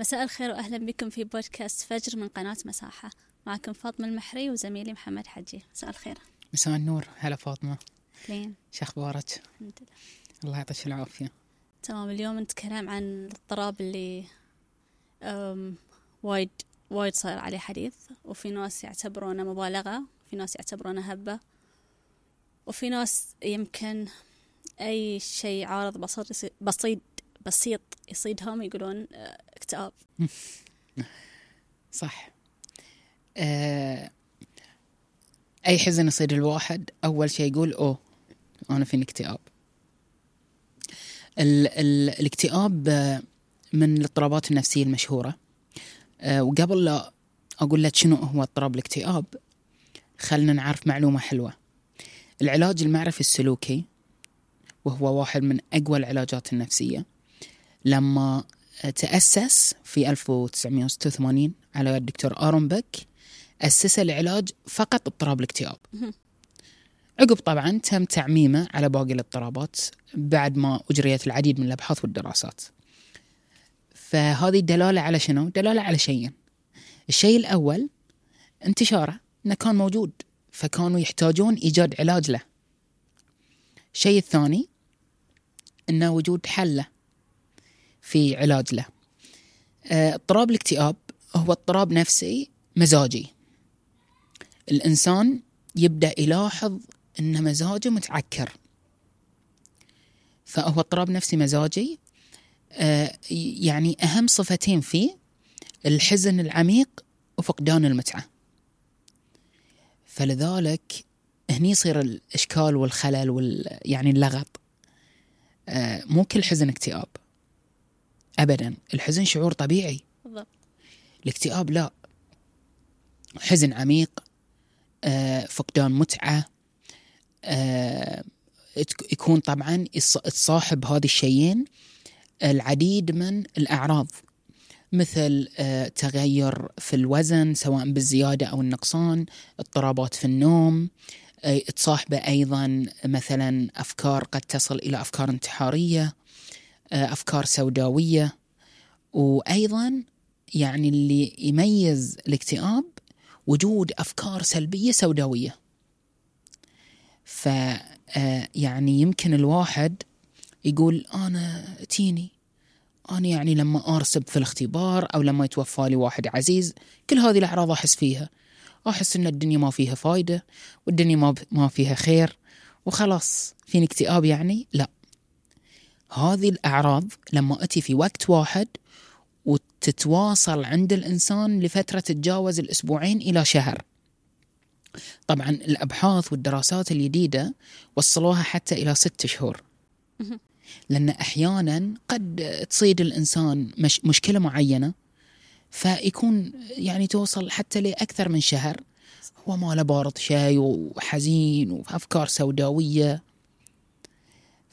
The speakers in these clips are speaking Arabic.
مساء الخير وأهلا بكم في بودكاست فجر من قناة مساحة. معكم فاطمة المحري وزميلي محمد حجي. مساء الخير. مساء النور. هلا فاطمة. لين. شو أخبارك؟ الحمد لله. الله يعطيك العافية. تمام اليوم نتكلم عن الاضطراب اللي أم، وايد وايد صار عليه حديث وفي ناس يعتبرونه مبالغة في ناس يعتبرونه هبة وفي ناس يمكن أي شيء عارض بسيط بسيط بسيط يصيدهم يقولون آه، اكتئاب صح. آه أي حزن يصير الواحد أول شيء يقول أوه أنا فيني اكتئاب ال ال الاكتئاب آه، من الاضطرابات النفسية المشهورة. آه وقبل لا أقول لك شنو هو اضطراب الاكتئاب خلنا نعرف معلومة حلوة. العلاج المعرفي السلوكي وهو واحد من أقوى العلاجات النفسية. لما تأسس في 1986 على الدكتور آرون بيك أسس العلاج فقط اضطراب الاكتئاب. عقب طبعا تم تعميمه على باقي الاضطرابات بعد ما أجريت العديد من الأبحاث والدراسات فهذه دلالة على شنو؟ دلالة على شيئين الشيء الأول انتشاره أنه كان موجود فكانوا يحتاجون إيجاد علاج له الشيء الثاني أنه وجود حل له في علاج له. آه، اضطراب الاكتئاب هو اضطراب نفسي مزاجي. الإنسان يبدأ يلاحظ أن مزاجه متعكر. فهو اضطراب نفسي مزاجي آه، يعني أهم صفتين فيه الحزن العميق وفقدان المتعة. فلذلك هني يصير الإشكال والخلل وال يعني اللغط. آه، مو كل حزن اكتئاب. ابدا. الحزن شعور طبيعي. بالضبط. الاكتئاب لا. حزن عميق آه، فقدان متعة آه، يكون طبعا تصاحب هذه الشيئين العديد من الأعراض. مثل آه، تغير في الوزن سواء بالزيادة أو النقصان اضطرابات في النوم آه، تصاحبه أيضا مثلا أفكار قد تصل إلى أفكار انتحارية. أفكار سوداوية. وأيضا يعني اللي يميز الاكتئاب وجود أفكار سلبية سوداوية. ف آه، يعني يمكن الواحد يقول أنا تيني أنا يعني لما أرسب في الاختبار أو لما يتوفى لي واحد عزيز كل هذه الأعراض أحس فيها. أحس إن الدنيا ما فيها فايدة والدنيا ما ما فيها خير وخلاص. فيني اكتئاب يعني؟ لا. هذه الأعراض لما أتي في وقت واحد وتتواصل عند الإنسان لفترة تتجاوز الأسبوعين إلى شهر. طبعا الأبحاث والدراسات الجديدة وصلوها حتى إلى ست شهور. لأن أحيانا قد تصيد الإنسان مش مشكلة معينة فيكون يعني توصل حتى لأكثر من شهر. هو ما له بارض شيء وحزين وأفكار سوداوية.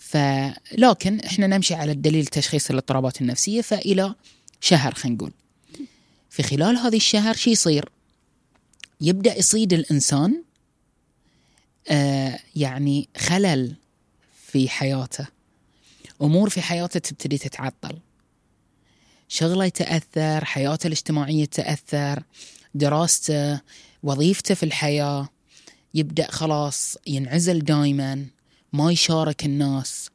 فلكن إحنا نمشي على الدليل تشخيص الاضطرابات النفسية فإلى شهر خلينا نقول. في خلال هذه الشهر شو يصير؟ يبدأ يصيد الإنسان آه يعني خلل في حياته. أمور في حياته تبتدي تتعطل. شغله يتأثر، حياته الاجتماعية تتأثر، دراسته، وظيفته في الحياة يبدأ خلاص ينعزل دائما ما يشارك الناس.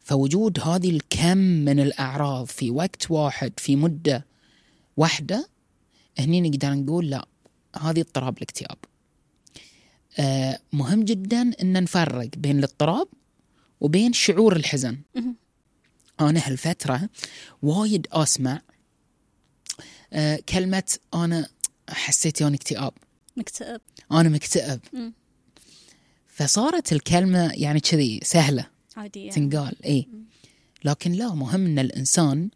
فوجود هذه الكم من الأعراض في وقت واحد في مدة واحدة هني نقدر نقول لا هذه اضطراب الاكتئاب. آه مهم جدا أن نفرق بين الاضطراب وبين شعور الحزن. أنا هالفترة وايد أسمع آه كلمة أنا حسيت يوني اكتئاب. مكتئب. أنا مكتئب. مم. فصارت الكلمة يعني كذي سهلة. عادية. تنقال. اي لكن لا مهم إن الإنسان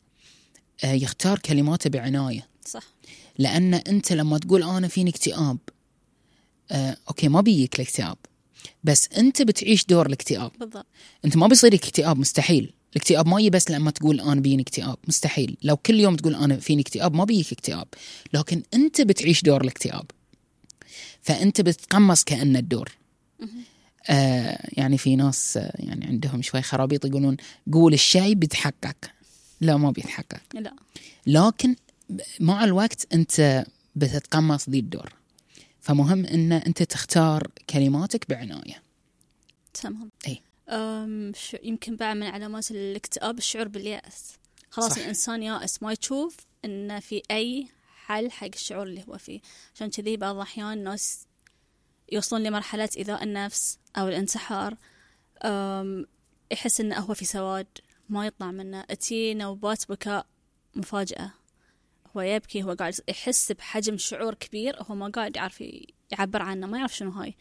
آه، يختار كلماته بعناية. صح. لأن أنت لما تقول أنا فيني اكتئاب آه، أوكي ما بيجيك الاكتئاب. بس أنت بتعيش دور الاكتئاب. بالضبط. أنت ما بيصيرك اكتئاب مستحيل. الاكتئاب ما يجي بس لما تقول أنا بيني اكتئاب. مستحيل. لو كل يوم تقول أنا فيني اكتئاب ما بيجيك اكتئاب. لكن أنت بتعيش دور الاكتئاب. فأنت بتتقمص كانه الدور. آه يعني في ناس آه، يعني عندهم شوي خرابيط يقولون قول الشيء بيتحقق. لا ما بيتحقق. لا. لكن مع الوقت أنت بتتقمص ذي الدور. فمهم إن أنت تختار كلماتك بعناية. تمام. شو يمكن بعد من علامات الاكتئاب الشعور باليأس. خلاص صح. الإنسان يائس ما يشوف إن في أي حل حق الشعور اللي هو فيه. عشان كذي بعض الأحيان الناس يوصلون لمرحلة إيذاء النفس أو الانتحار يحس إنه هو في سواد ما يطلع منه. تي نوبات بكاء مفاجئة هو يبكي هو قاعد يحس بحجم شعور كبير هو ما قاعد يعرف يعبر عنه ما يعرف شنو هاي.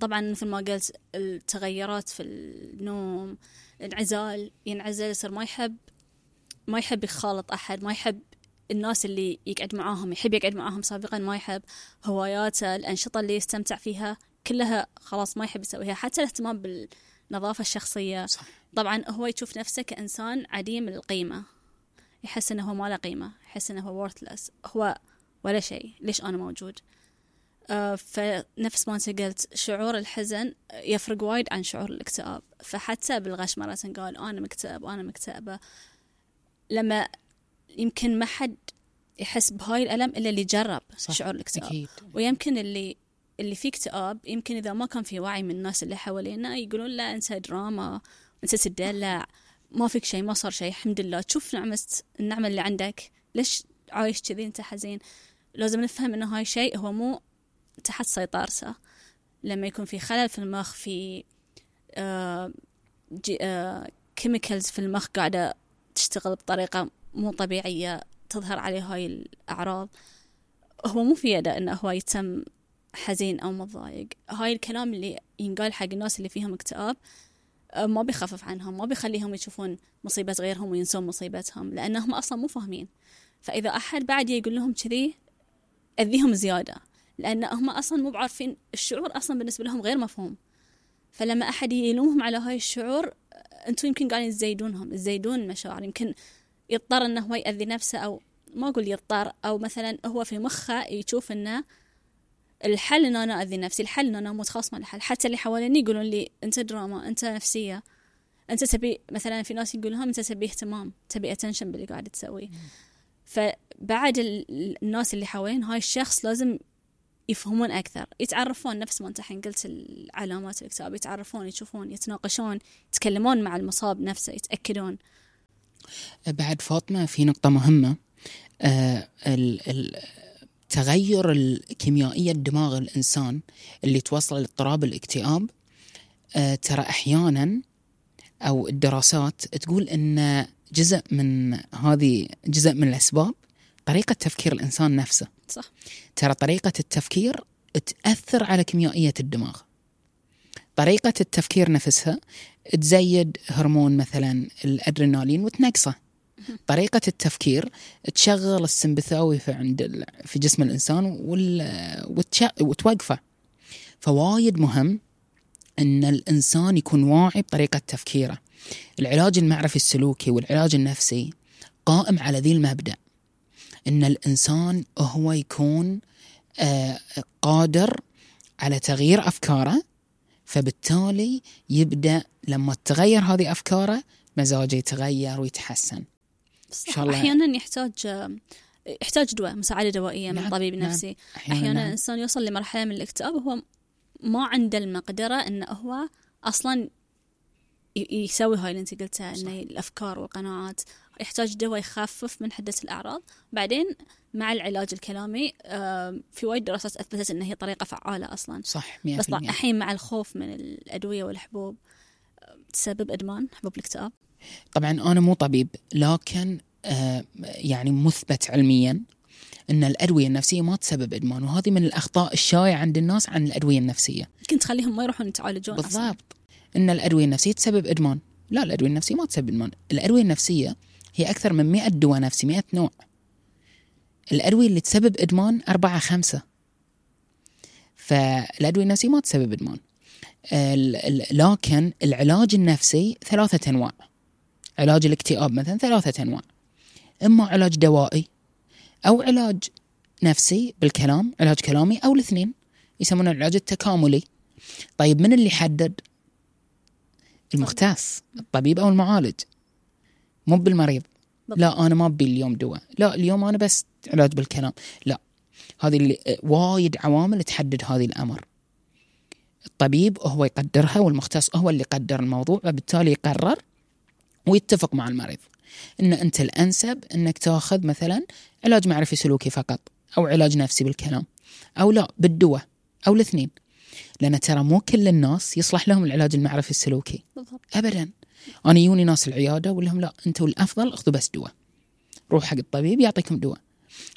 طبعا مثل ما قلت التغيرات في النوم الانعزال ينعزل يصير ما يحب ما يحب يخالط أحد ما يحب الناس اللي يقعد معاهم يحب يقعد معاهم سابقا ما يحب هواياته الأنشطة اللي يستمتع فيها كلها خلاص ما يحب يسويها. حتى الاهتمام بالنظافة الشخصية. صح. طبعا هو يشوف نفسه كإنسان عديم القيمة. يحس إنه هو ما له قيمة يحس إنه هو worthless. هو ولا شيء. ليش أنا موجود؟ آه فنفس ما أنت قلت شعور الحزن يفرق وايد عن شعور الاكتئاب. فحتى بالغش مرة قال أنا مكتئب أنا مكتئبة. لما يمكن ما حد يحس بهاي الألم إلا اللي جرب صح. شعور الاكتئاب. أكيد. ويمكن اللي اللي فيه اكتئاب يمكن إذا ما كان في وعي من الناس اللي حوالينا يقولون لا انت دراما انت تدلع ما فيك شيء ما صار شيء الحمد لله. تشوف نعمة النعمة اللي عندك. ليش عايش كذي؟ انت حزين. لازم نفهم إنه هاي شيء هو مو تحت سيطرته. لما يكون في خلل في المخ في آه chemicals في المخ قاعدة تشتغل بطريقة مو طبيعية تظهر عليه هاي الأعراض. هو مو في يده إنه هو يتم حزين أو متضايق. هاي الكلام اللي ينقال حق الناس اللي فيهم اكتئاب ما بيخفف عنهم ما بيخليهم يشوفون مصيبة غيرهم وينسون مصيبتهم لأنهم أصلا مو فاهمين. فإذا أحد بعد يقول لهم كذي أذيهم زيادة لأن هم أصلا مو بعارفين الشعور أصلا بالنسبة لهم غير مفهوم. فلما أحد يلومهم على هاي الشعور أنتم يمكن قاعدين تزيدونهم تزيدون المشاعر يمكن يضطر أنه هو يأذي نفسه أو ما أقول يضطر أو مثلا هو في مخه يشوف أنه الحل ان أنا اذي نفسي الحل ان أنا أموت خلاص ما الحل حتى اللي حواليني يقولون لي أنت دراما أنت نفسية أنت تبي مثلا في ناس يقول لهم أنت تبي اهتمام تبي attention باللي قاعد تسويه فبعد الناس اللي حوالين هاي الشخص لازم يفهمون أكثر يتعرفون نفس ما انت الحين قلت العلامات الاكتئاب يتعرفون يشوفون يتناقشون يتكلمون مع المصاب نفسه يتأكدون. بعد فاطمة في نقطة مهمة. آه تغير الكيميائية الدماغ الإنسان اللي توصل لاضطراب الاكتئاب آه ترى أحيانا أو الدراسات تقول أن جزء من هذه جزء من الأسباب طريقة تفكير الإنسان نفسه. صح. ترى طريقة التفكير تأثر على كيميائية الدماغ. طريقة التفكير نفسها تزيد هرمون مثلا الأدرينالين وتنقصه. طريقة التفكير تشغل السمبثاوي في عند في جسم الإنسان وتوقفه. فوايد مهم أن الإنسان يكون واعي بطريقة تفكيره. العلاج المعرفي السلوكي والعلاج النفسي قائم على ذي المبدأ. أن الإنسان هو يكون آه، قادر على تغيير أفكاره فبالتالي يبدأ لما تغير هذه أفكاره مزاجه يتغير ويتحسن. إن شاء الله. أحيانا يحتاج يحتاج دواء مساعدة دوائية من نعم طبيب نعم. نفسي. أحيانا, أحيانا نعم. الانسان يوصل لمرحلة من الاكتئاب وهو ما عنده المقدرة انه هو أصلا يسوي هاي اللي أنت قلتها إنه الأفكار والقناعات. يحتاج دواء يخفف من حدة الأعراض. بعدين مع العلاج الكلامي في وايد دراسات أثبتت إن هي طريقة فعالة أصلا. صح 100% بس الحين مع الخوف من الأدوية والحبوب تسبب إدمان حبوب الاكتئاب. طبعا أنا مو طبيب لكن يعني مثبت علميا إن الأدوية النفسية ما تسبب إدمان وهذه من الأخطاء الشائعة عند الناس عن الأدوية النفسية. يمكن تخليهم ما يروحون يتعالجون بالضبط. أصلاً. إن الأدوية النفسية تسبب إدمان. لا الأدوية النفسية ما تسبب إدمان. الأدوية النفسية هي أكثر من 100 دواء نفسي 100 نوع. الأدوية اللي تسبب إدمان أربعة خمسة. فالأدوية النفسية ما تسبب إدمان. لكن العلاج النفسي ثلاثة أنواع. علاج الاكتئاب مثلا ثلاثة أنواع. إما علاج دوائي أو علاج نفسي بالكلام علاج كلامي أو الاثنين. يسمونه العلاج التكاملي. طيب من اللي يحدد؟ المختص الطبيب أو المعالج. مو بالمريض. بالضبط. لا أنا ما أبي اليوم دواء. لا اليوم أنا بس علاج بالكلام. لا هذه اللي وايد عوامل تحدد هذه الأمر. الطبيب هو يقدرها والمختص هو اللي يقدر الموضوع وبالتالي يقرر ويتفق مع المريض. إن أنت الأنسب إنك تأخذ مثلا علاج معرفي سلوكي فقط أو علاج نفسي بالكلام أو لا بالدواء أو الاثنين. لأن ترى مو كل الناس يصلح لهم العلاج المعرفي السلوكي. بالضبط. ابدا. أنا يوني ناس العياده أقول لهم لا أنتم الأفضل أخذوا بس دواء. روح حق الطبيب يعطيكم دواء.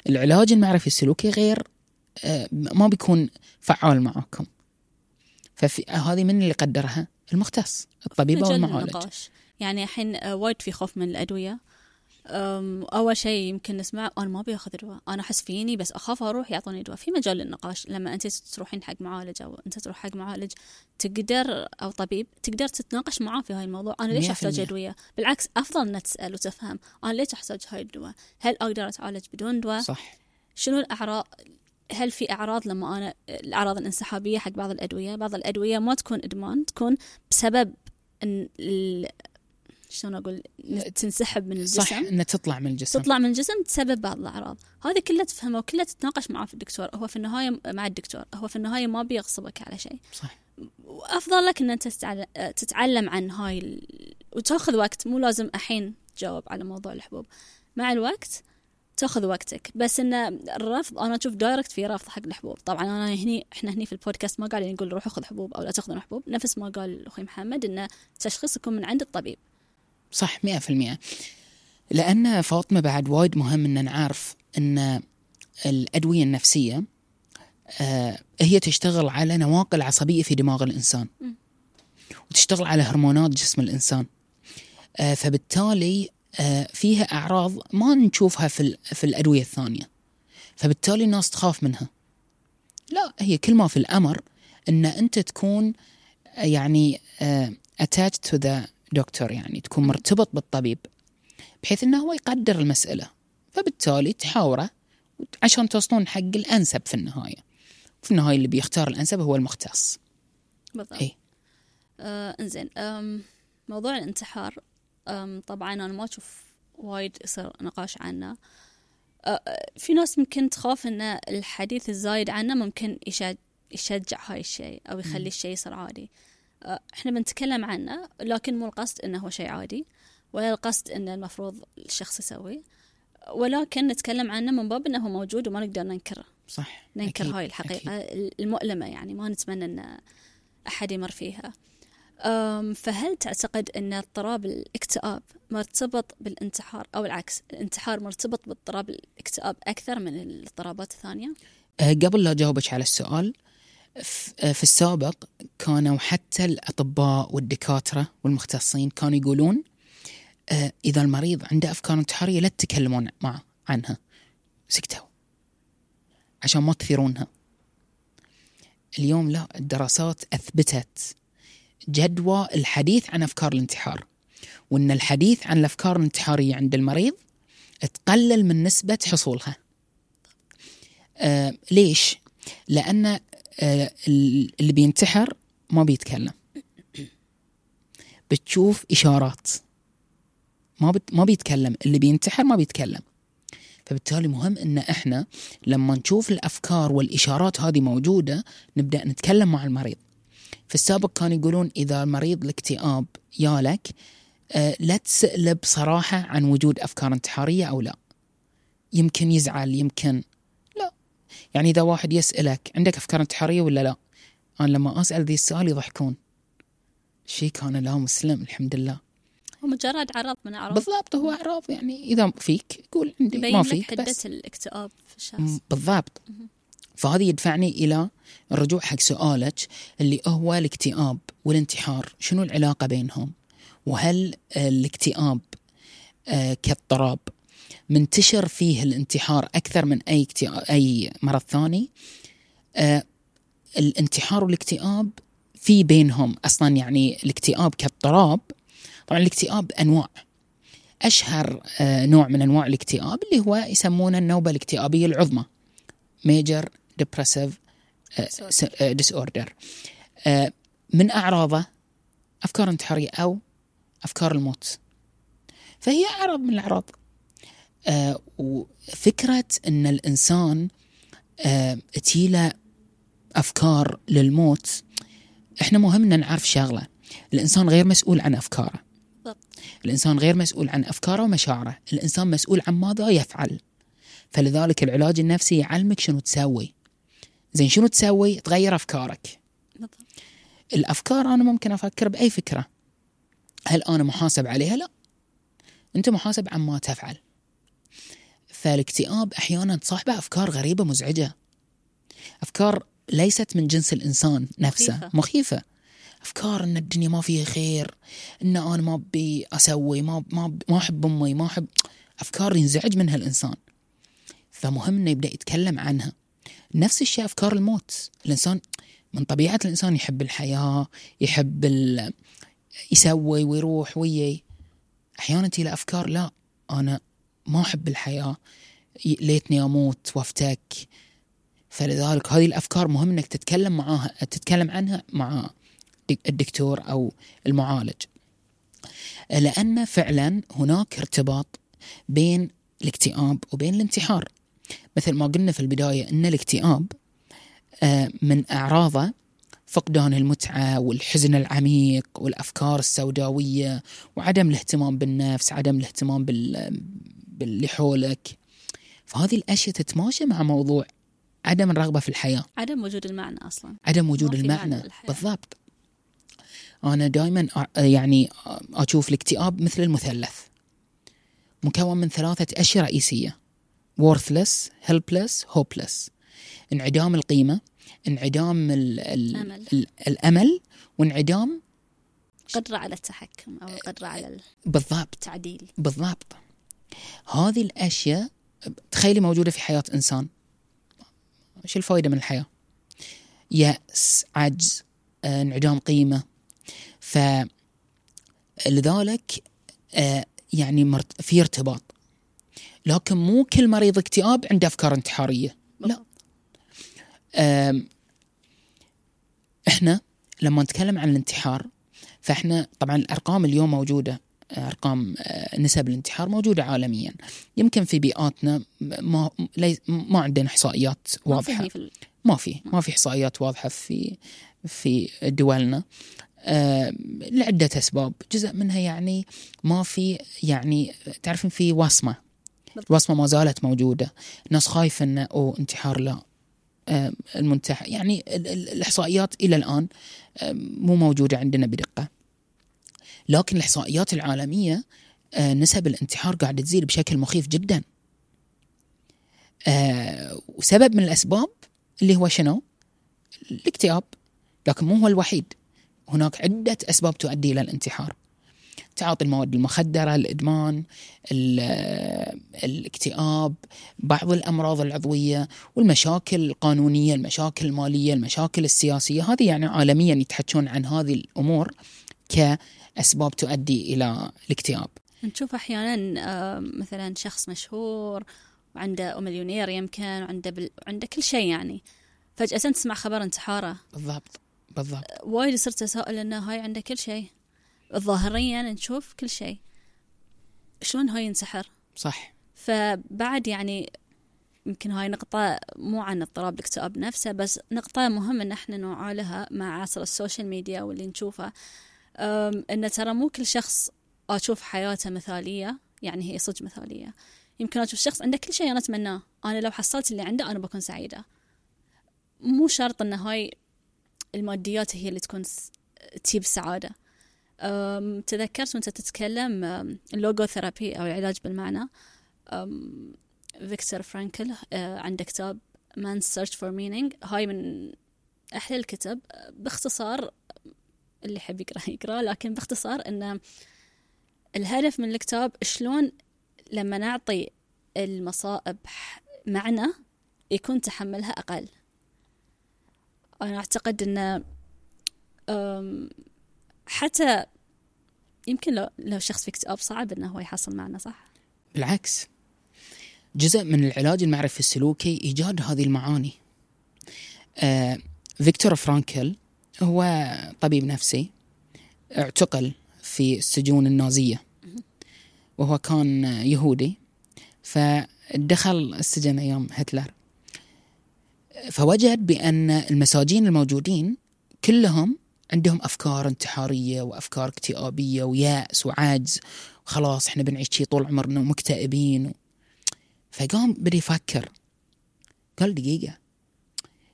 العلاج المعرفي السلوكي غير آه، ما بيكون فعال معاكم. ففي هذه من اللي قدرها المختص الطبيب أو المعالج يعني الحين آه، وايد في خوف من الأدوية. أول شيء يمكن نسمع أنا ما أبي أخذ دواء أنا أحس فيني بس أخاف أروح يعطوني دواء في مجال للنقاش لما أنت تروحين حق معالج أو أنت تروح حق معالج تقدر أو طبيب تقدر تتناقش معاه في هاي الموضوع. أنا ليش أحتاج. ادويه بالعكس أفضل انك تسأل وتفهم أنا ليش أحتاج هاي الدواء هل أقدر أتعالج بدون دواء صح. شنو الأعراض؟ هل في أعراض لما أنا الأعراض الانسحابية حق بعض الأدوية؟ بعض الأدوية ما تكون إدمان تكون بسبب. شلون أقول تنسحب من الجسم؟ صح انها تطلع من الجسم. تطلع من الجسم تسبب بعض الأعراض. هذه كلها تفهمها وكلها تتناقش معاه في الدكتور. هو في النهاية مع الدكتور. هو في النهاية ما بيغصبك على شيء. صح. وأفضل لك ان انت تتعلم, تتعلم عن هاي ال... وتأخذ وقت. مو لازم الحين تجاوب على موضوع الحبوب. مع الوقت تأخذ وقتك. بس إن الرفض أنا أشوف دايركت في رفض حق الحبوب. طبعا أنا هني إحنا هني في البودكاست ما قاعدين نقول روحوا خذ حبوب أو لا تاخذون حبوب. نفس ما قال أخوي محمد إن التشخيص يكون من عند الطبيب. صح مئة في المئة. لأن فاطمة بعد وايد مهم أن نعرف أن الأدوية النفسية آه، هي تشتغل على نواقل عصبية في دماغ الإنسان. وتشتغل على هرمونات جسم الإنسان. آه، فبالتالي آه، فيها أعراض ما نشوفها في, في الأدوية الثانية. فبالتالي الناس تخاف منها. لا هي كل ما في الأمر أن أنت تكون يعني attached to the doctor يعني تكون مرتبط بالطبيب بحيث إنه هو يقدر المسألة. فبالتالي تحاوره عشان توصلون حق الأنسب في النهاية. في النهاية اللي بيختار الأنسب هو المختص. بالضبط. إيه. آه إنزين. موضوع الانتحار طبعا أنا ما أشوف وايد يصير نقاش عنه. آه في ناس ممكن تخاف إن الحديث الزايد عنه ممكن يشجع, هاي الشيء أو يخلي الشيء يصير عادي. إحنا بنتكلم عنه لكن مو القصد إنه هو شيء عادي ولا القصد إنه المفروض الشخص يسويه. ولكن نتكلم عنه من باب إنه هو موجود وما نقدر ننكره صح ننكر أكيد، هاي الحقيقة المؤلمة يعني ما نتمنى أن أحد يمر فيها. فهل تعتقد أن اضطراب الاكتئاب مرتبط بالانتحار أو العكس الانتحار مرتبط باضطراب الاكتئاب أكثر من الاضطرابات الثانية؟ آه، قبل لا أجاوبك على السؤال آه، في السابق كانوا حتى الأطباء والدكاترة والمختصين كانوا يقولون آه، إذا المريض عنده أفكار انتحارية لا تتكلمون معه عنها. سكتوا. عشان ما تثيرونها. اليوم لا الدراسات أثبتت جدوى الحديث عن أفكار الانتحار وأن الحديث عن الأفكار الانتحارية عند المريض تقلل من نسبة حصولها. آه ليش؟ لأن اللي بينتحر ما بيتكلم. بتشوف إشارات. ما بت ما بيتكلم. اللي بينتحر ما بيتكلم. فبالتالي مهم إن إحنا لما نشوف الأفكار والإشارات هذه موجودة نبدأ نتكلم مع المريض. في السابق كانوا يقولون إذا مريض الاكتئاب يالك آه لا تسأله بصراحة عن وجود أفكار انتحارية أو لا. يمكن يزعل يمكن يعني إذا واحد يسألك عندك أفكار انتحارية ولا لا؟ أنا لما أسأل ذي السؤال يضحكون. شي كان لا مسلم الحمد لله هو مجرد عرض من أعراض بالضبط هو اعراض يعني إذا فيك قول عندي ما فيك حدة بس. الاكتئاب في الشخص. بالضبط. فهذا يدفعني إلى الرجوع حق سؤالك اللي هو الاكتئاب والانتحار. شنو العلاقة بينهم؟ وهل الاكتئاب آه، كاضطراب منتشر فيه الانتحار أكثر من أي أي مرض ثاني. آه، الانتحار والاكتئاب في بينهم أصلا يعني الاكتئاب كاضطراب طبعا الاكتئاب أنواع. أشهر آه، نوع من أنواع الاكتئاب اللي هو يسمونه النوبة الاكتئابية العظمى. major depressive Disorder. disorder. آه، من أعراضه أفكار انتحارية أو أفكار الموت. فهي أعراض من الأعراض آه وفكرة أن الإنسان آه تيله أفكار للموت إحنا مهم أن نعرف شغلة. الإنسان غير مسؤول عن أفكاره. الإنسان غير مسؤول عن أفكاره ومشاعره. الإنسان مسؤول عن ماذا يفعل. فلذلك العلاج النفسي يعلمك شنو تسوي. زين شنو تسوي؟ تغير أفكارك. بالضبط. الأفكار أنا ممكن أفكر بأي فكرة. هل أنا محاسب عليها؟ لا. أنت محاسب عما تفعل. فالاكتئاب أحيانا تصاحبه أفكار غريبة مزعجة. أفكار ليست من جنس الإنسان نفسه مخيفة. مخيفة. أفكار إن الدنيا ما فيها خير إن أنا ما أبي أسوي ما ما ما أحب أمي ما أحب. أفكار ينزعج منها الإنسان. فمهم إنه يبدأ يتكلم عنها. نفس الشيء أفكار الموت. الانسان من طبيعة الإنسان يحب الحياة يحب ال... يسوي ويروح وياي أحيانا تجي أفكار لا أنا ما أحب الحياة. ي- ليتني أموت وأفتك. فلذلك هذه الأفكار مهم إنك تتكلم معاها تتكلم عنها مع دك- الدكتور أو المعالج. لأن فعلا هناك ارتباط بين الاكتئاب وبين الانتحار. مثل ما قلنا في البداية إن الاكتئاب آه، من اعراضه فقدان المتعة والحزن العميق والأفكار السوداوية وعدم الاهتمام بالنفس عدم الاهتمام بال باللي حولك. فهذه الأشياء تتماشى مع موضوع عدم الرغبة في الحياة. عدم وجود المعنى أصلا. عدم وجود معنى المعنى. بالضبط. أنا دائما يعني أشوف الاكتئاب مثل المثلث. مكون من ثلاثة أشياء رئيسية. worthless helpless hopeless. انعدام القيمة انعدام ال ال الأمل. ال الأمل وانعدام قدرة على التحكم أو القدرة على بالضبط. التعديل. بالضبط. هذه الأشياء تخيلي موجودة في حياة إنسان. إيش الفائده من الحياة؟ يأس عجز آه، انعدام قيمة. ف لذلك آه، يعني في ارتباط. لكن مو كل مريض اكتئاب عنده أفكار انتحارية. لا. إحنا لما نتكلم عن الانتحار فإحنا طبعا الأرقام اليوم موجودة. أرقام آه، نسب الانتحار موجودة عالميا. يمكن في بيئاتنا ما لي- ما عندنا إحصائيات واضحة. ما في ما في إحصائيات واضحة في في دولنا. آه، لعدة أسباب. جزء منها يعني ما في يعني تعرفين في وصمة. الوصمه ما زالت موجودة. الناس خايفة إنه أو انتحار لا. آه، المنتحر يعني ال- ال- الإحصائيات إلى الآن آه، مو موجودة عندنا بدقة. لكن الإحصائيات العالمية آه، نسب الانتحار قاعدة تزيد بشكل مخيف جدا. آه، وسبب من الأسباب اللي هو شنو؟ الاكتئاب لكن مو هو الوحيد. هناك عدة أسباب تؤدي إلى الانتحار. تعاطي المواد المخدرة الإدمان ال- الاكتئاب بعض الأمراض العضوية والمشاكل القانونية المشاكل المالية المشاكل السياسية. هذه يعني عالميا يتحكون عن هذه الأمور كاسباب تؤدي إلى الاكتئاب. نشوف أحيانا آه، مثلا شخص مشهور وعنده مليونير يمكن وعنده. عنده كل شيء يعني. فجأة تسمع خبر انتحاره. بالضبط بالضبط. وايد صرت أتساءل إنه هاي عنده كل شيء. ظاهريا نشوف كل شيء. شلون هاي ينتحر؟ صح. فبعد يعني يمكن هاي نقطة مو عن اضطراب الاكتئاب نفسه بس نقطة مهم ان إحنا نوعى لها مع عصر ال social media واللي نشوفه. أم، إن ترى مو كل شخص أشوف حياته مثالية يعني هي صدق مثالية. يمكن أشوف شخص عنده كل شيء أنا أتمناه. أنا لو حصلت اللي عنده أنا بكون سعيدة. مو شرط إن هاي الماديات هي اللي تكون تجيب السعادة أم، تذكرت وأنت تتكلم ال logotherapy أو العلاج بالمعنى. فيكتور فرانكل عنده كتاب Man's Search for Meaning. هاي من أحلى الكتب. بإختصار اللي يحب يقرأ يقرأ. لكن باختصار أن الهدف من الكتاب شلون لما نعطي المصائب معنى يكون تحملها أقل. أنا أعتقد أن حتى يمكن لو لو شخص في اكتئاب صعب إنه هو يحصل معنى صح؟ بالعكس. جزء من العلاج المعرفي السلوكي إيجاد هذه المعاني. آه فيكتور فرانكل هو طبيب نفسي اعتقل في السجون النازية. وهو كان يهودي فدخل السجن أيام هتلر. فوجد بأن المساجين الموجودين كلهم عندهم أفكار انتحارية وأفكار اكتئابية ويأس وعجز خلاص إحنا بنعيش شي طول عمرنا ومكتئبين. فقام بدا يفكر. قال دقيقة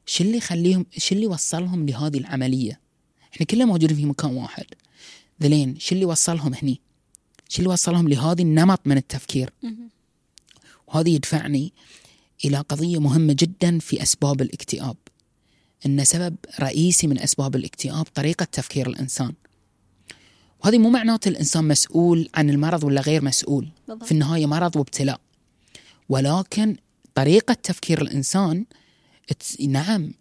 شو اللي يخليهم شو اللي وصلهم لهذه العملية؟ إحنا كلنا موجودين في مكان واحد. ذلين شو اللي وصلهم هني. شو اللي وصلهم لهذه النمط من التفكير. وهذا يدفعني إلى قضية مهمة جدا في أسباب الاكتئاب. أن سبب رئيسي من أسباب الاكتئاب طريقة تفكير الإنسان. وهذه مو معناته الإنسان مسؤول عن المرض ولا غير مسؤول. بالضبط. في النهاية مرض وابتلاء. ولكن طريقة تفكير الإنسان تس- نعم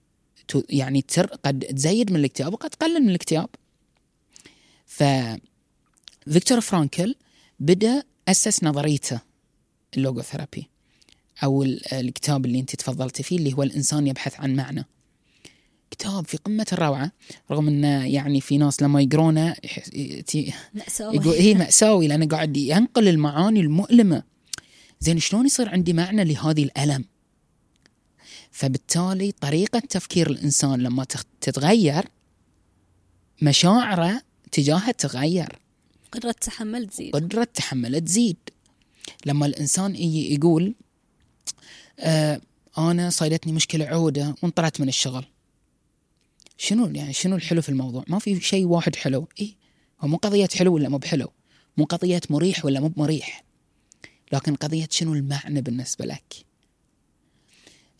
يعني تر قد تزيد من الاكتئاب وقد تقلل من الاكتئاب. ف فيكتور فرانكل بدأ أسس نظريته ال logotherapy ال- الكتاب اللي أنت تفضلتي فيه اللي هو الإنسان يبحث عن معنى. كتاب في قمة الروعة رغم أنه يعني في ناس لما يقرونه مأساوي. يقول هي مأساوي لأنه قاعد ينقل المعاني المؤلمة. زين شلون يصير عندي معنى لهذه الألم؟ فبالتالي طريقة تفكير الإنسان لما تتغير مشاعره تجاهها تتغير. قدرة تحمل تزيد. قدرة تحمله تزيد. لما الإنسان يجي يقول آه أنا صايدتني مشكلة عودة وانطلعت من الشغل. شنو يعني شنو الحلو في الموضوع؟ ما في شيء واحد حلو. إيه هو مو قضية حلو ولا مو بحلو. مو قضية مريح ولا مو مريح. لكن قضية شنو المعنى بالنسبة لك؟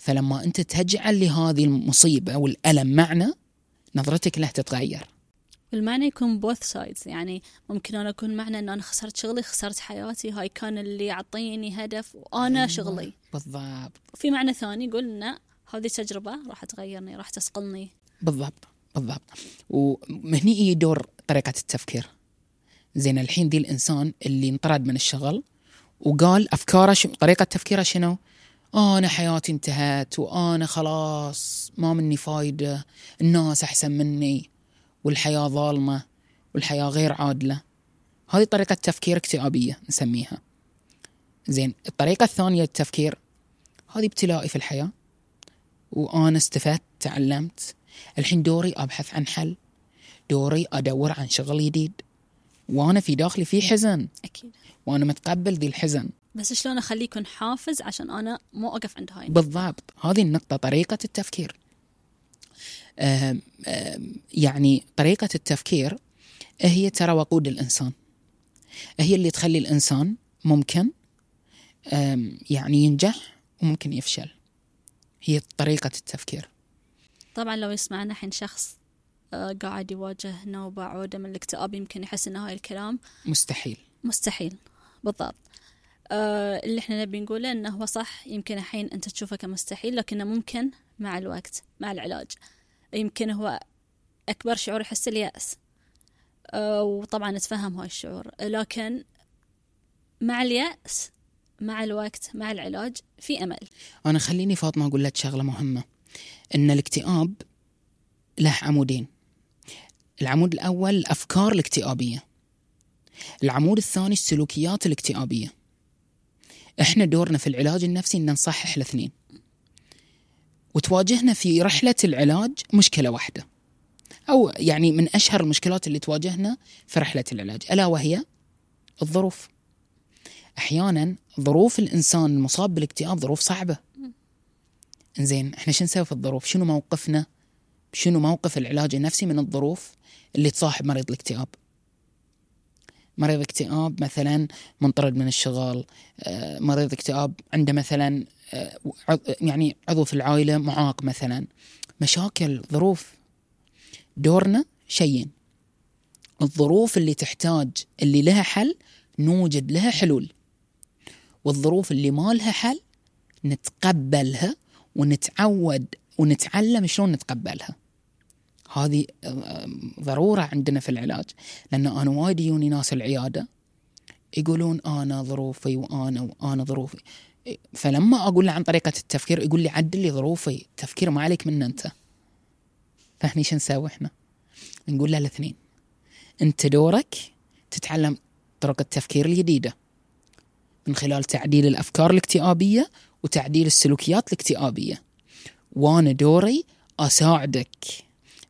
فلما أنت تجعل لهذه المصيبة أو الألم معنى نظرتك له تتغير. المعنى يكون بوث سايدز يعني ممكن أنا أكون معنى أن أنا خسرت شغلي خسرت حياتي هاي كان اللي يعطيني هدف وأنا أيوة. شغلي. بالضبط. وفي معنى ثاني يقول أن هذه تجربة راح تغيرني راح تسقلني بالضبط بالضبط. وهني يجي دور طريقة التفكير. زين الحين دي الإنسان اللي انطرد من الشغل وقال أفكاره شو طريقة تفكيره شنو؟ أنا حياتي انتهت وأنا خلاص ما مني فايدة. الناس أحسن مني والحياة ظالمة والحياة غير عادلة. هذه طريقة تفكير اكتئابية نسميها. زين الطريقة الثانية للتفكير هذه ابتلائي في الحياة. وأنا استفدت تعلمت. الحين دوري أبحث عن حل. دوري أدور عن شغل جديد. وأنا في داخلي في حزن. أكيد. وأنا متقبل ذي الحزن. بس شلون أخليه يكون حافز عشان أنا مو أقف عند هاي بالضبط. هذه النقطة طريقة التفكير. آم، آم، يعني طريقة التفكير هي ترى وقود الإنسان. هي اللي تخلي الإنسان ممكن يعني ينجح وممكن يفشل. هي طريقة التفكير. طبعا لو يسمعنا الحين شخص آه، قاعد يواجه نوبة عودة من الاكتئاب يمكن يحس إن هاي الكلام مستحيل. مستحيل. بالضبط. آه اللي إحنا نبي نقوله إنه هو صح. يمكن الحين أنت تشوفه كمستحيل لكنه ممكن مع الوقت مع العلاج. يمكن هو أكبر شعور يحس اليأس. آه وطبعا نتفهم هاي الشعور. لكن مع اليأس مع الوقت مع العلاج في أمل. أنا خليني فاطمة أقول لك شغلة مهمة. إن الاكتئاب له عمودين. العمود الأول الأفكار الاكتئابية. العمود الثاني السلوكيات الاكتئابية. إحنا دورنا في العلاج النفسي إن نصحح الاثنين. وتواجهنا في رحلة العلاج مشكلة واحدة. أو يعني من أشهر المشكلات اللي تواجهنا في رحلة العلاج. ألا وهي الظروف. أحيانا ظروف الإنسان المصاب بالاكتئاب ظروف صعبة. زين إحنا شو نسوي في الظروف؟ شنو موقفنا؟ شنو موقف العلاج النفسي من الظروف اللي تصاحب مريض الاكتئاب؟ مريض اكتئاب مثلا منطرد من الشغل آه، مريض اكتئاب عنده مثلا آه، يعني عضو في العائلة معاق مثلا. مشاكل ظروف دورنا شيئين الظروف اللي تحتاج اللي لها حل نوجد لها حلول. والظروف اللي ما لها حل نتقبلها ونتعود ونتعلم شلون نتقبلها. هذه ضرورة عندنا في العلاج لأن أنا وايد يجوني ناس العيادة يقولون أنا ظروفي وأنا وأنا ظروفي. فلما أقول له عن طريقة التفكير يقول لي عدل لي ظروفي التفكير ما عليك منه أنت. فهني شو نسوي إحنا؟ نقول له الاثنين. أنت دورك تتعلم طرق التفكير الجديدة من خلال تعديل الأفكار الاكتئابية وتعديل السلوكيات الاكتئابية. وأنا دوري أساعدك.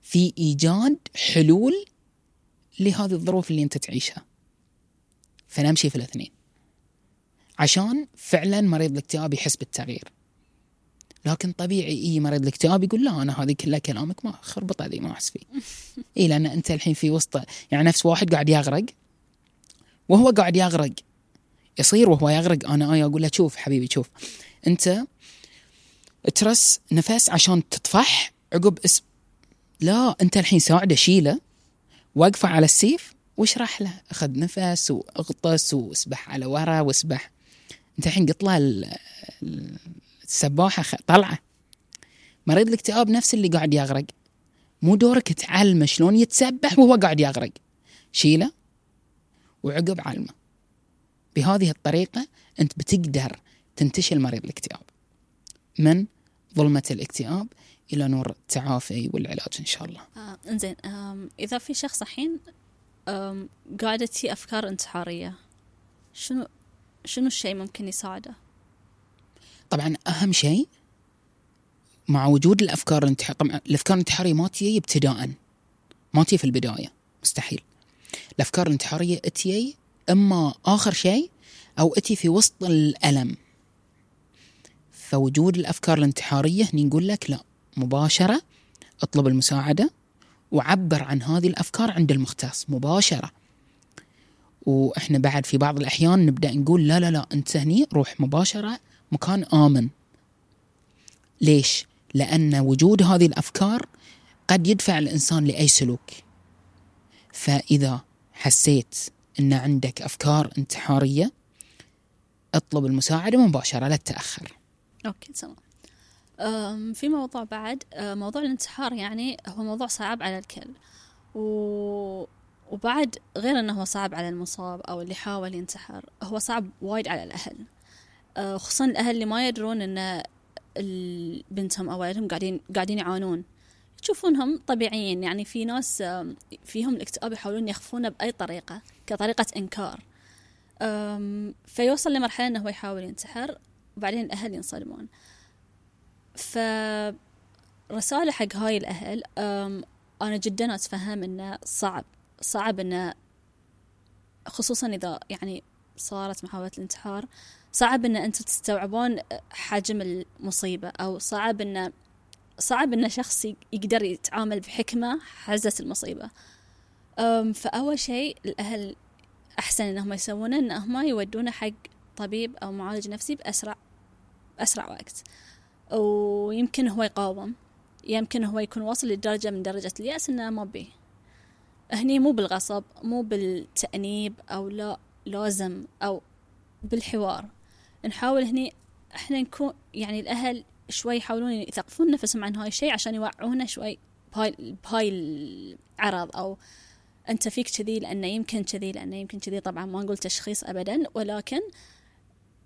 في إيجاد حلول لهذه الظروف اللي أنت تعيشها. فنمشي في الاثنين. عشان فعلا مريض الاكتئاب يحس بالتغيير. لكن طبيعي إي مريض الاكتئاب يقول لا أنا هذه كلها كلامك ما خربط هذه ما أحس فيه. إي لأن أنت الحين في وسط يعني نفس واحد قاعد يغرق وهو قاعد يغرق. يصير وهو يغرق أنا آي أقول له شوف حبيبي شوف. أنت ترس نفس عشان تطفح عقب لا أنت الحين ساعده شيله وقفه على السيف واشرح له. أخذ نفس وأغطس وأسبح على ورا وأسبح. أنت الحين قط السباحة طلعة. مريض الاكتئاب نفس اللي قاعد يغرق. مو دورك تعلمه شلون يتسبح وهو قاعد يغرق. شيله وعقب علمه. بهذه الطريقة أنت بتقدر تنتشل مريض الاكتئاب. من؟ ظلمة الاكتئاب. إلى نور التعافي والعلاج إن شاء الله. آه إنزين إذا في شخص الحين قاعدة تي أفكار انتحارية شنو شنو الشيء ممكن يساعده؟ طبعا أهم شيء مع وجود الأفكار الانتحارية طبعا الأفكار الانتحارية ما تجي ابتداء ما تجي في البداية مستحيل. الأفكار الانتحارية تجي إما آخر شيء أو أتي في وسط الألم. فوجود الأفكار الانتحارية هني نقول لك لا. مباشرة اطلب المساعدة وعبر عن هذه الأفكار عند المختص مباشرة. وإحنا بعد في بعض الأحيان نبدأ نقول لا لا لا أنت هني روح مباشرة مكان آمن. ليش؟ لأن وجود هذه الأفكار قد يدفع الإنسان لأي سلوك. فإذا حسيت أن عندك أفكار انتحارية اطلب المساعدة مباشرة لا تتأخر. أوكي تمام. في موضوع بعد. موضوع الانتحار يعني هو موضوع صعب على الكل. و... وبعد غير أنه هو صعب على المصاب أو اللي حاول ينتحر هو صعب وايد على الأهل. خصوصا الأهل اللي ما يدرون أن بنتهم أو ولدهم قاعدين قاعدين يعانون. تشوفونهم طبيعيين يعني في ناس فيهم الاكتئاب يحاولون يخفونه بأي طريقة كطريقة إنكار. فيوصل لمرحلة أنه هو يحاول ينتحر وبعدين الأهل ينصدمون. فرسالة حق هاي الأهل أنا جدا أتفهم أنه صعب صعب أنه خصوصا إذا يعني صارت محاولة الانتحار صعب أن أنتم تستوعبون حجم المصيبة أو صعب أن صعب أن شخص يقدر يتعامل بحكمة حزت المصيبة. فأول شيء الأهل أحسن إنهم يسوونه إنهم يودونه حق طبيب أو معالج نفسي بأسرع أسرع وقت. ويمكن هو يقاوم. يمكن هو يكون واصل لدرجة من درجة اليأس إنه ما بيه هني مو بالغصب مو بالتأنيب أو لا لازم أو بالحوار. نحاول هني إحنا نكون يعني الأهل شوي يحاولون يثقفون نفسهم عن هاي الشيء عشان يوعونه شوي بهاي بهاي العرض أو أنت فيك كذي لأنه يمكن كذي لأنه يمكن كذي. طبعا ما نقول تشخيص أبدا ولكن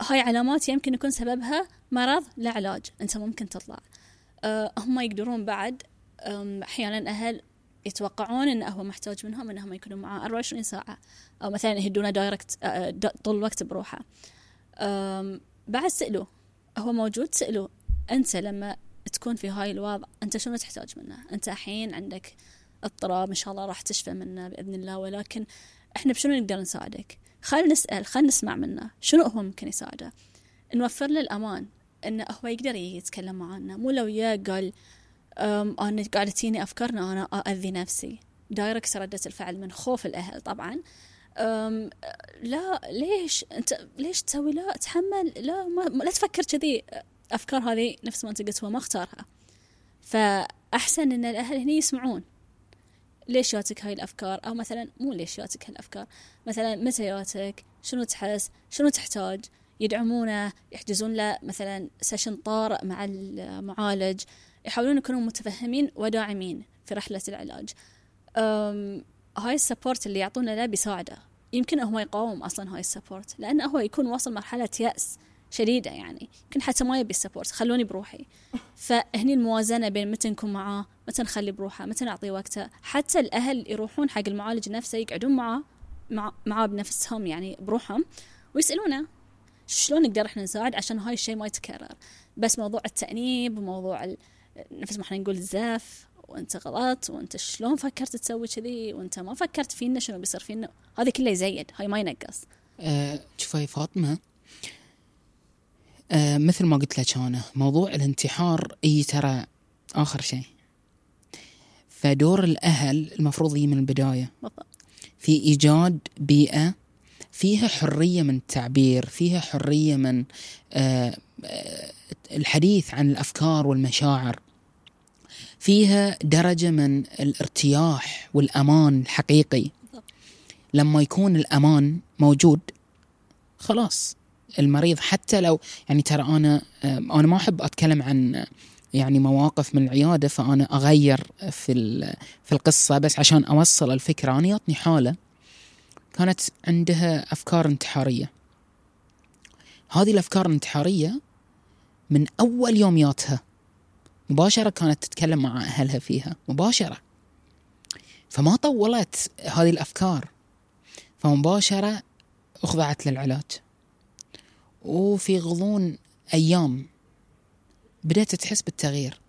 هاي علامات يمكن يكون سببها مرض لا علاج أنت ممكن تطلع. أه هم يقدرون بعد أحيانا أهل يتوقعون انه هو محتاج منهم انهم يكونوا معاه 24 ساعة أو مثلا يهدونه دايركت أه، طول الوقت بروحه. بعد سألوه هو موجود؟ سألوه أنت لما تكون في هاي الوضع أنت شنو تحتاج منه؟ أنت الحين عندك اضطراب إن شاء الله راح تشفى منه بإذن الله ولكن إحنا بشنو نقدر نساعدك؟ خلينا نسأل خلينا نسمع منه. شنو هو ممكن يساعده؟ نوفر له الأمان انه هو يقدر يتكلم معنا. مو لو يا قال أنا قاعدة تجيني افكار أنا اذي نفسي. direct ردة الفعل من خوف الأهل طبعا. أم لا ليش أنت ليش تسوي؟ لا تحمل لا ما لا تفكر كذي. أفكار هذه نفس ما أنت قلت هو ما اختارها. فأحسن إن الأهل هني يسمعون. ليش جاتك هاي الأفكار؟ أو مثلا مو ليش جاتك هالأفكار مثلا متى جاتك شنو تحس؟ شنو تحتاج؟ يدعمونه يحجزون له مثلا session طارئ مع المعالج يحاولون يكونوا متفهمين وداعمين في رحلة العلاج. هاي ال support اللي يعطونه له بيساعده. يمكن هو يقاوم أصلا هاي ال support لأنه هو يكون واصل مرحلة يأس شديدة يعني. يمكن حتى ما يبي ال support خلوني بروحي. فهني الموازنة بين متى نكون معاه متى نخلي بروحه متى نعطيه وقته. حتى الأهل يروحون حق المعالج نفسه يقعدون معاه مع معاه بنفسهم يعني بروحهم ويسألونه شلون نقدر إحنا نساعد عشان هاي الشيء ما يتكرر. بس موضوع التأنيب وموضوع. نفس ما إحنا نقول الزاف وأنت غلط وأنت شلون فكرت تسوي كذي وأنت ما فكرت فينا شنو بيصير فينا؟ هذه كلها يزيد هاي ما ينقص. أه شوفي فاطمة. أه مثل ما قلت لك أنا موضوع الانتحار إي ترى آخر شيء فدور الأهل المفروض يجي من البداية. بالضبط. في إيجاد بيئة فيها حرية من التعبير فيها حرية من آه، آه، الحديث عن الأفكار والمشاعر. فيها درجة من الارتياح والأمان الحقيقي. لما يكون الأمان موجود خلاص. المريض حتى لو يعني ترى أنا آه، أنا ما أحب أتكلم عن يعني مواقف من العيادة فأنا أغير في في القصة بس عشان أوصل الفكرة. أنا يعطني حالة كانت عندها أفكار انتحارية. هذه الأفكار الانتحارية من أول يومياتها مباشرة كانت تتكلم مع أهلها فيها مباشرة. فما طولت هذه الأفكار فمباشرة أخضعت للعلاج. وفي غضون أيام بدأت تحس بالتغيير.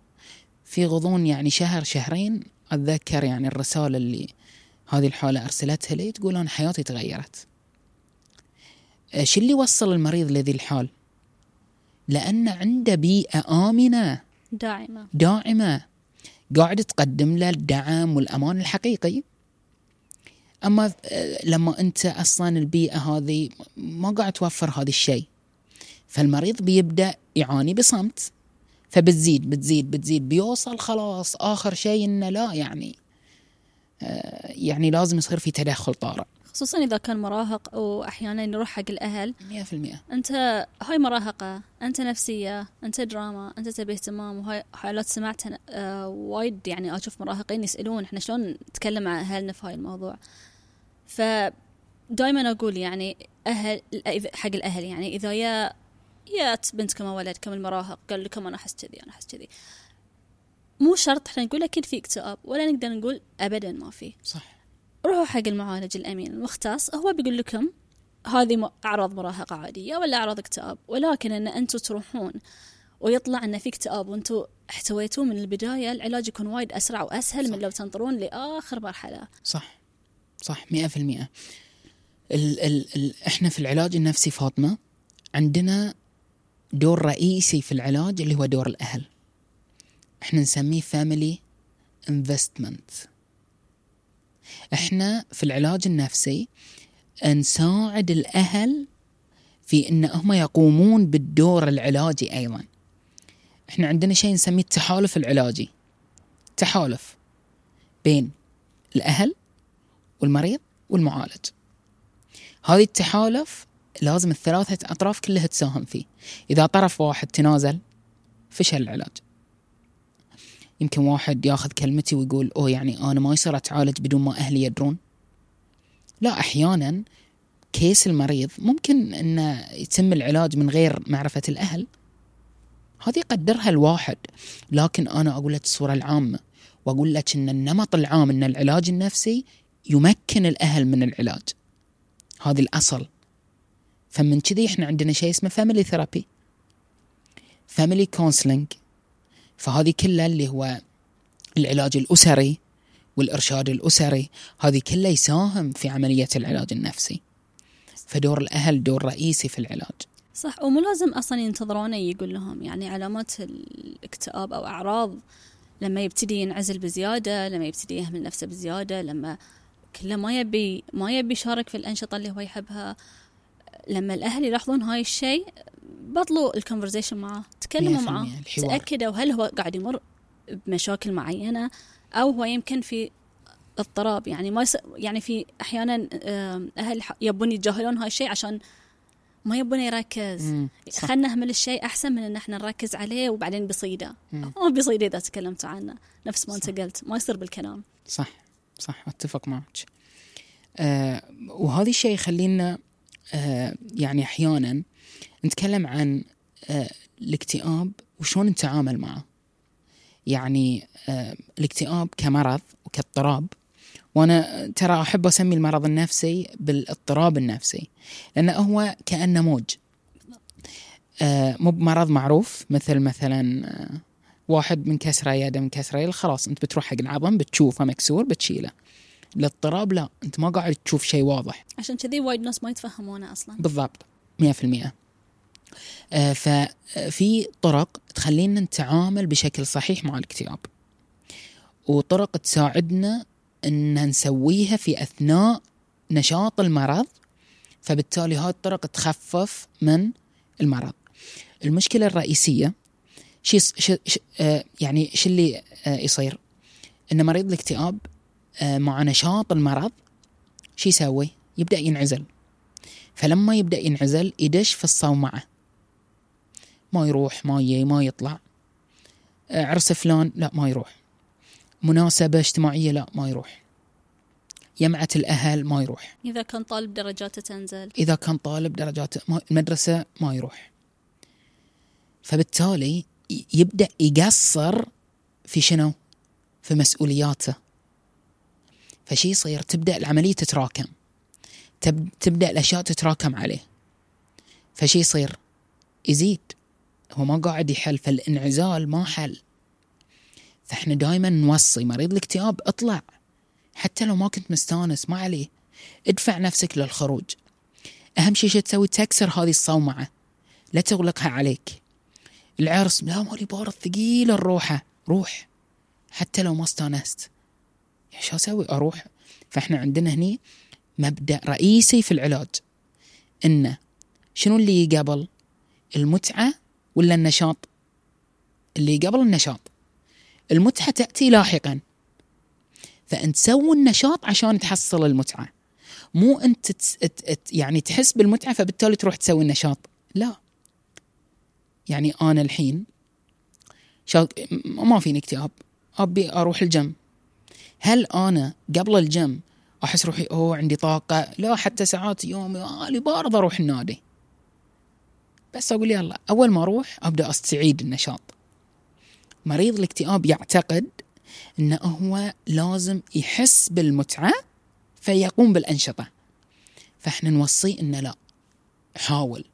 في غضون يعني شهر شهرين أتذكر يعني الرسالة اللي هذه الحالة أرسلتها لي تقول أنا حياتي تغيرت. إيش اللي وصل المريض لذي الحال لأن عنده بيئة آمنة. داعمة. داعمة. قاعد تقدم له الدعم والأمان الحقيقي. أما آه، لما أنت أصلا البيئة هذه ما قاعد توفر هذا الشيء. فالمريض بيبدأ يعاني بصمت. فبتزيد بتزيد بتزيد. بيوصل خلاص. آخر شيء إنه لا يعني آه، يعني لازم يصير في تدخل طارئ. خصوصا إذا كان مراهق وأحيانا يروح حق الأهل. 100% أنت هاي مراهقة أنت نفسية أنت دراما أنت تبي اهتمام وهاي حالات سمعتها آه وايد يعني أشوف مراهقين يسألون. إحنا شلون نتكلم مع أهلنا في هاي الموضوع؟ ف دائما أقول يعني أهل حق الأهل يعني إذا يا يات بنتكم أو ولدكم المراهق قال لكم أنا أحس كذي أنا أحس كذي. مو شرط إحنا نقول أكيد في اكتئاب ولا نقدر نقول ابدا ما في. صح. روحوا حق المعالج الأمين المختص هو بيقول لكم هذه أعراض مراهقة عادية ولا أعراض اكتئاب ولكن إن أنتم تروحون ويطلع إن في اكتئاب وأنتم احتويتوه من البداية العلاج يكون وايد أسرع وأسهل صح. من لو تنطرون لآخر مرحلة. صح. صح 100% ال ال ال إحنا في العلاج النفسي فاطمة عندنا دور رئيسي في العلاج اللي هو دور الأهل. إحنا نسميه family involvement إحنا في العلاج النفسي نساعد الأهل في إن هم يقومون بالدور العلاجي أيضا. إحنا عندنا شيء نسميه التحالف العلاجي. تحالف بين الأهل والمريض والمعالج. هذه التحالف لازم الثلاثة أطراف كلها تساهم فيه. إذا طرف واحد تنازل فشل العلاج يمكن واحد ياخذ كلمتي ويقول أوه يعني أنا ما يصير أتعالج بدون ما أهلي يدرون. لا أحيانا كيس المريض ممكن أنه يتم العلاج من غير معرفة الأهل. هذه يقدرها الواحد. لكن أنا أقول لك الصورة العامة وأقول لك أن النمط العام أن العلاج النفسي يمكن الأهل من العلاج. هذه الأصل. فمن كذي إحنا عندنا شيء اسمه family therapy family counseling فهذه كلها اللي هو العلاج الأسري والإرشاد الأسري هذه كلها يساهم في عملية العلاج النفسي. فدور الأهل دور رئيسي في العلاج. صح ومو لازم أصلا ينتظرونه يقول لهم يعني علامات الاكتئاب أو أعراض لما يبتدي ينعزل بزيادة لما يبتدي يهمل نفسه بزيادة لما كله ما يبي ما يبي يشارك في الأنشطة اللي هو يحبها. لما الاهل يلاحظون هاي الشيء بطلوا الكونفرزيشن معاه تكلموا معاه تأكدوا هل هو قاعد يمر بمشاكل معينة أو هو يمكن في اضطراب. يعني ما يس... يعني في أحيانا أهل يبون يتجاهلون هاي الشيء عشان ما يبون يركز. خلنا نهمل الشيء أحسن من إن إحنا نركز عليه وبعدين بيصيده هو بيصيده إذا تكلمت عنه نفس ما انت قلت ما يصير بالكلام. صح صح أتفق معك. آه وهذا الشيء يخلينا يعني أحيانا نتكلم عن آه، الاكتئاب وشون نتعامل معه. يعني آه، الاكتئاب كمرض وكاضطراب وأنا ترى أحب أسمي المرض النفسي بالاضطراب النفسي لأنه هو كأنه موج. آه مو بمرض معروف مثل مثلا آه واحد من كسرة يده من كسرة خلاص أنت بتروح حق العظم بتشوفه مكسور بتشيله. الاضطراب لا أنت ما قاعد تشوف شيء واضح. عشان كذي وايد ناس ما يتفهمونه أصلا. بالضبط 100% آه ففي طرق تخلينا نتعامل بشكل صحيح مع الاكتئاب. وطرق تساعدنا إن نسويها في أثناء نشاط المرض فبالتالي هاي الطرق تخفف من المرض. المشكلة الرئيسية شي. آه يعني شو اللي آه يصير؟ إن مريض الاكتئاب آه مع نشاط المرض شو يسوي؟ يبدأ ينعزل. فلما يبدأ ينعزل يدش في الصومعه ما يروح ما يجي ما يطلع. آه عرس فلان لا ما يروح. مناسبة اجتماعية لا ما يروح. يمعة الأهل ما يروح. إذا كان طالب درجاته تنزل. إذا كان طالب درجاته ما المدرسة ما يروح. فبالتالي يبدأ يقصر في شنو؟ في مسؤولياته. فشي يصير تبدأ العملية تتراكم. تب... تبدأ الأشياء تتراكم عليه. فشي يصير يزيد. هو ما قاعد يحل فالانعزال ما حل. فإحنا دائما نوصي مريض الاكتئاب اطلع. حتى لو ما كنت مستانس ما عليه. ادفع نفسك للخروج. أهم شيء شو تسوي؟ تكسر هذه الصومعة. لا تغلقها عليك. العرس لا مالي بارد ثقيل الروحة. روح. حتى لو ما استانست. شو أسوي؟ أروح. فإحنا عندنا هني مبدأ رئيسي في العلاج. إنه شنو اللي قبل؟ المتعة ولا النشاط؟ اللي قبل النشاط. المتعة تأتي لاحقا. فأنت سوي النشاط عشان تحصل المتعة. مو أنت يعني تحس بالمتعة فبالتالي تروح تسوي النشاط. لا. يعني أنا الحين شا... ما فيني اكتئاب. أبي أروح الجيم. هل أنا قبل الجيم أحس روحي أوه عندي طاقة؟ لا حتى ساعات يومي آه بارض أروح النادي. بس أقول يلا أول ما أروح أبدأ أستعيد النشاط. مريض الاكتئاب يعتقد انه هو لازم يحس بالمتعة فيقوم بالأنشطة. فإحنا نوصيه إنه لا حاول.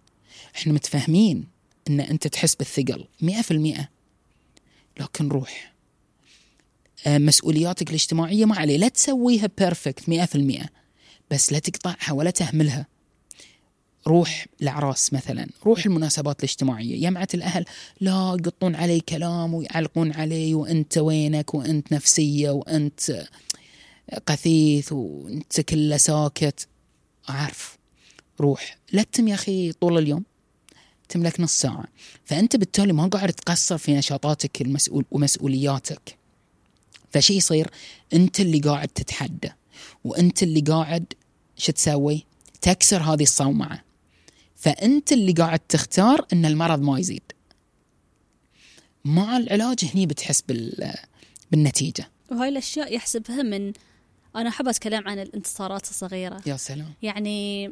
إحنا متفاهمين إن أنت تحس بالثقل مئة في المئة. لكن روح. مسؤولياتك الاجتماعية ما عليه. لا تسويها بيرفكت مئة في المئة. بس لا تقطعها ولا تهملها. روح الأعراس مثلا. روح المناسبات الاجتماعية. يمعة الأهل لا يقطون علي كلام ويعلقون علي وأنت وينك وأنت نفسية وأنت قثيث وأنت كله ساكت. أعرف. روح. لا تتم يا أخي طول اليوم. تملك نص ساعة. فأنت بالتالي ما قاعد تقصر في نشاطاتك المسؤول ومسؤولياتك. فشي يصير أنت اللي قاعد تتحدى وأنت اللي قاعد شو تسوي؟ تكسر هذه الصومعة. فأنت اللي قاعد تختار أن المرض ما يزيد. مع العلاج هني بتحس بال... بالنتيجة. وهاي الأشياء يحسبها من أنا أحب أتكلم عن الانتصارات الصغيرة. يا سلام. يعني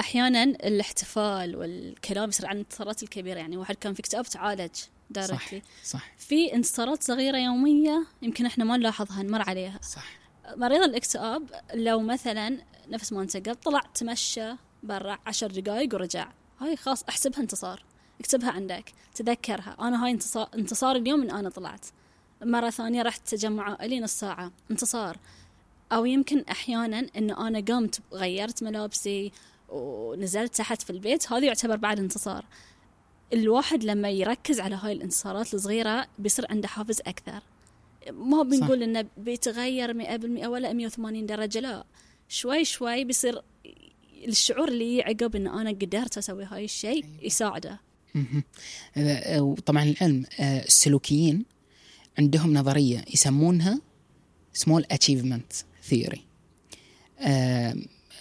أحيانا الاحتفال والكلام يصير عن الانتصارات الكبيرة. يعني واحد كان في اكتئاب تعالج. دايركتلي صح صح. في انتصارات صغيرة يومية يمكن إحنا ما نلاحظها نمر عليها. صح. مريض الاكتئاب لو مثلا نفس ما أنت قلت طلع تمشى برا عشر دقائق ورجع. هاي خلاص أحسبها انتصار. اكتبها عندك تذكرها. أنا هاي انتصار انتصار اليوم ان أنا طلعت. مرة ثانية رحت تجمع عائلي نص ساعة. انتصار. أو يمكن أحيانا أن أنا قمت غيرت ملابسي ونزلت تحت في البيت هذا يعتبر بعد انتصار. الواحد لما يركز على هاي الانتصارات الصغيرة بيصير عنده حافز أكثر ما بنقول إنه بيتغير 100% ولا 180 درجة لا شوي شوي بيصير الشعور اللي عقب إن أنا قدرت أسوي هاي الشيء أيوة. يساعده. وطبعا العلم آه، السلوكيين عندهم نظرية يسمونها small achievement theory.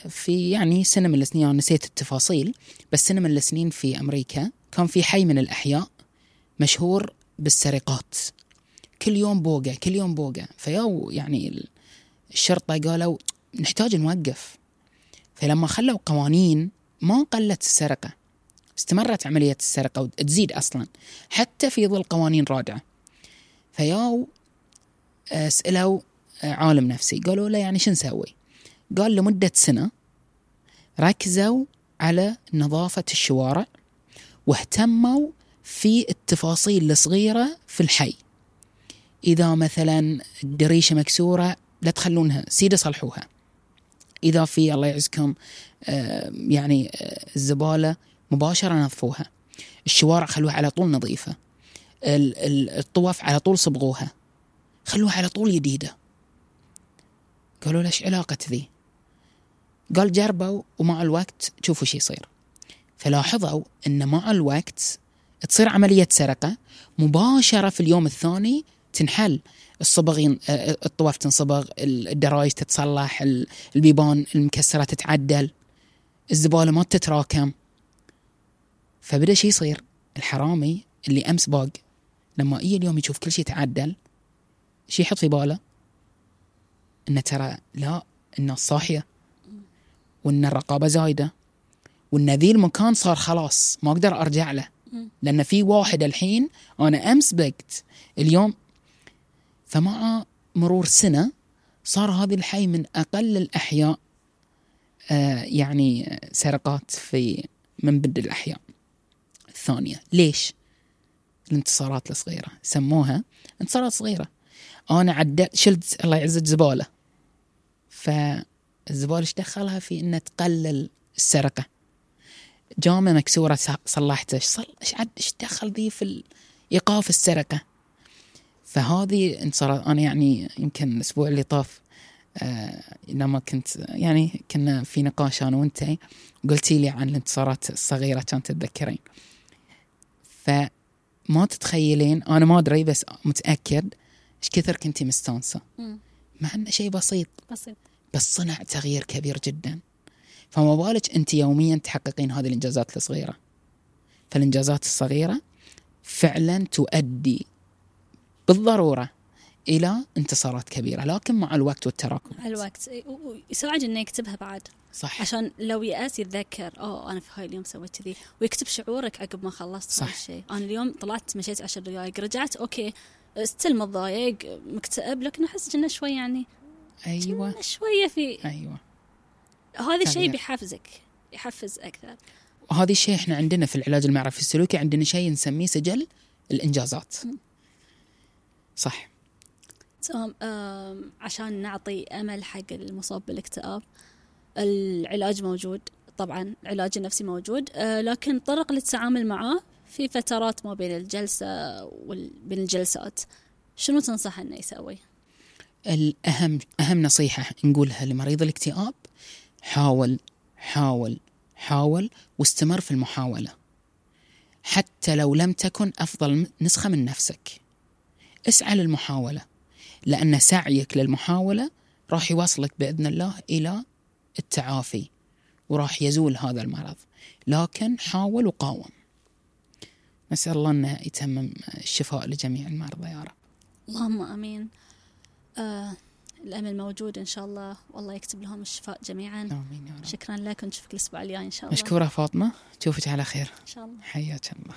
في يعني سنة من السنين أنا نسيت التفاصيل بس سنة من السنين في أمريكا كان في حي من الأحياء مشهور بالسرقات. كل يوم بوقه كل يوم بوقه فيو يعني الشرطة قالوا نحتاج نوقف. فلما خلوا قوانين ما قلت السرقة استمرت عملية السرقة وتزيد أصلا حتى في ظل قوانين رادعة. فياو آه، سألوا آه، عالم نفسي. قالوا له يعني شو نسوي؟ قال لمدة سنة ركزوا على نظافة الشوارع واهتموا في التفاصيل الصغيرة في الحي. إذا مثلا الدريشة مكسورة لا تخلونها سيدة صلحوها. إذا في الله يعزكم يعني آه، الزبالة مباشرة نظفوها. الشوارع خلوها على طول نظيفة. ال- ال- الطوف على طول صبغوها. خلوها على طول جديدة قالوا ليش علاقة ذي؟ قال جربوا ومع الوقت شوفوا شو يصير. فلاحظوا إن مع الوقت تصير عملية سرقة مباشرة في اليوم الثاني تنحل. الصبغ. آه، الطوف تنصبغ الدرايج تتصلح ال- البيبان المكسرة تتعدل الزبالة ما تتراكم. فبدأ شي يصير. الحرامي اللي أمس باق لما يجي اليوم يشوف كل شيء تعدل شي يحط في باله إنه ترى لا الناس صاحية وإن الرقابة زايدة. وان ذي المكان صار خلاص ما أقدر أرجع له. لأن في واحد الحين أنا أمس بقت اليوم فمع مرور سنة صار هذا الحي من أقل الأحياء آه يعني سرقات في من بد الأحياء. الثانية ليش؟ الانتصارات الصغيرة. سموها انتصارات صغيرة. أنا عدلت شلت الله يعزك زباله فالزبالة إيش دخلها في؟ انها تقلل السرقة. جامه مكسورة س- صلحته إيش صل إيش عد إيش دخل ذي في إيقاف السرقة؟ فهذه انتصارات أنا يعني يمكن الأسبوع اللي طاف آه لما كنت يعني كنا في نقاش أنا وأنت. قلتي لي عن الانتصارات الصغيرة كان تتذكرين. فما تتخيلين أنا ما أدري بس متأكد إيش كثر كنتي مستانسة. مع إنه شيء بسيط. بسيط. بس صنع تغيير كبير جدا. فما بالك أنت يوميا تحققين هذه الإنجازات الصغيرة. فالإنجازات الصغيرة فعلا تؤدي بالضرورة إلى انتصارات كبيرة لكن مع الوقت والتراكم. على الوقت. يساعد إنه يكتبها بعد. صح. عشان لو يأس يتذكر أوه أنا في هاي اليوم سويت كذي. ويكتب شعورك عقب ما خلصت صح. الشيء أنا اليوم طلعت مشيت عشر دقائق رجعت okay ستيل متضايق مكتئب لكن أحس إنه شوي يعني أيوه. شوية في أيوه. هذا الشيء. بيحفزك يحفز أكثر. وهذا الشيء إحنا عندنا في العلاج المعرفي السلوكي عندنا شيء نسميه سجل الإنجازات. صح. تمام عشان نعطي أمل حق المصاب بالاكتئاب العلاج موجود طبعا العلاج النفسي موجود آه، لكن طرق للتعامل معاه في فترات ما بين الجلسة وبين الجلسات. شنو تنصح إنه يسوي؟ الأهم أهم نصيحة نقولها لمريض الاكتئاب حاول حاول حاول واستمر في المحاولة. حتى لو لم تكن أفضل نسخة من نفسك. اسعى للمحاولة لأن سعيك للمحاولة راح يوصلك بإذن الله إلى التعافي وراح يزول هذا المرض. لكن حاول وقاوم. نسأل الله أنه يتمم الشفاء لجميع المرضى يا رب. اللهم آمين. آه الأمل موجود إن شاء الله. والله يكتب لهم الشفاء جميعا. آمين يا رب. شكرا لك ونشوفك الأسبوع الجاي إن شاء الله. مشكورة فاطمة. تشوفك على خير. إن شاء الله. حياك الله.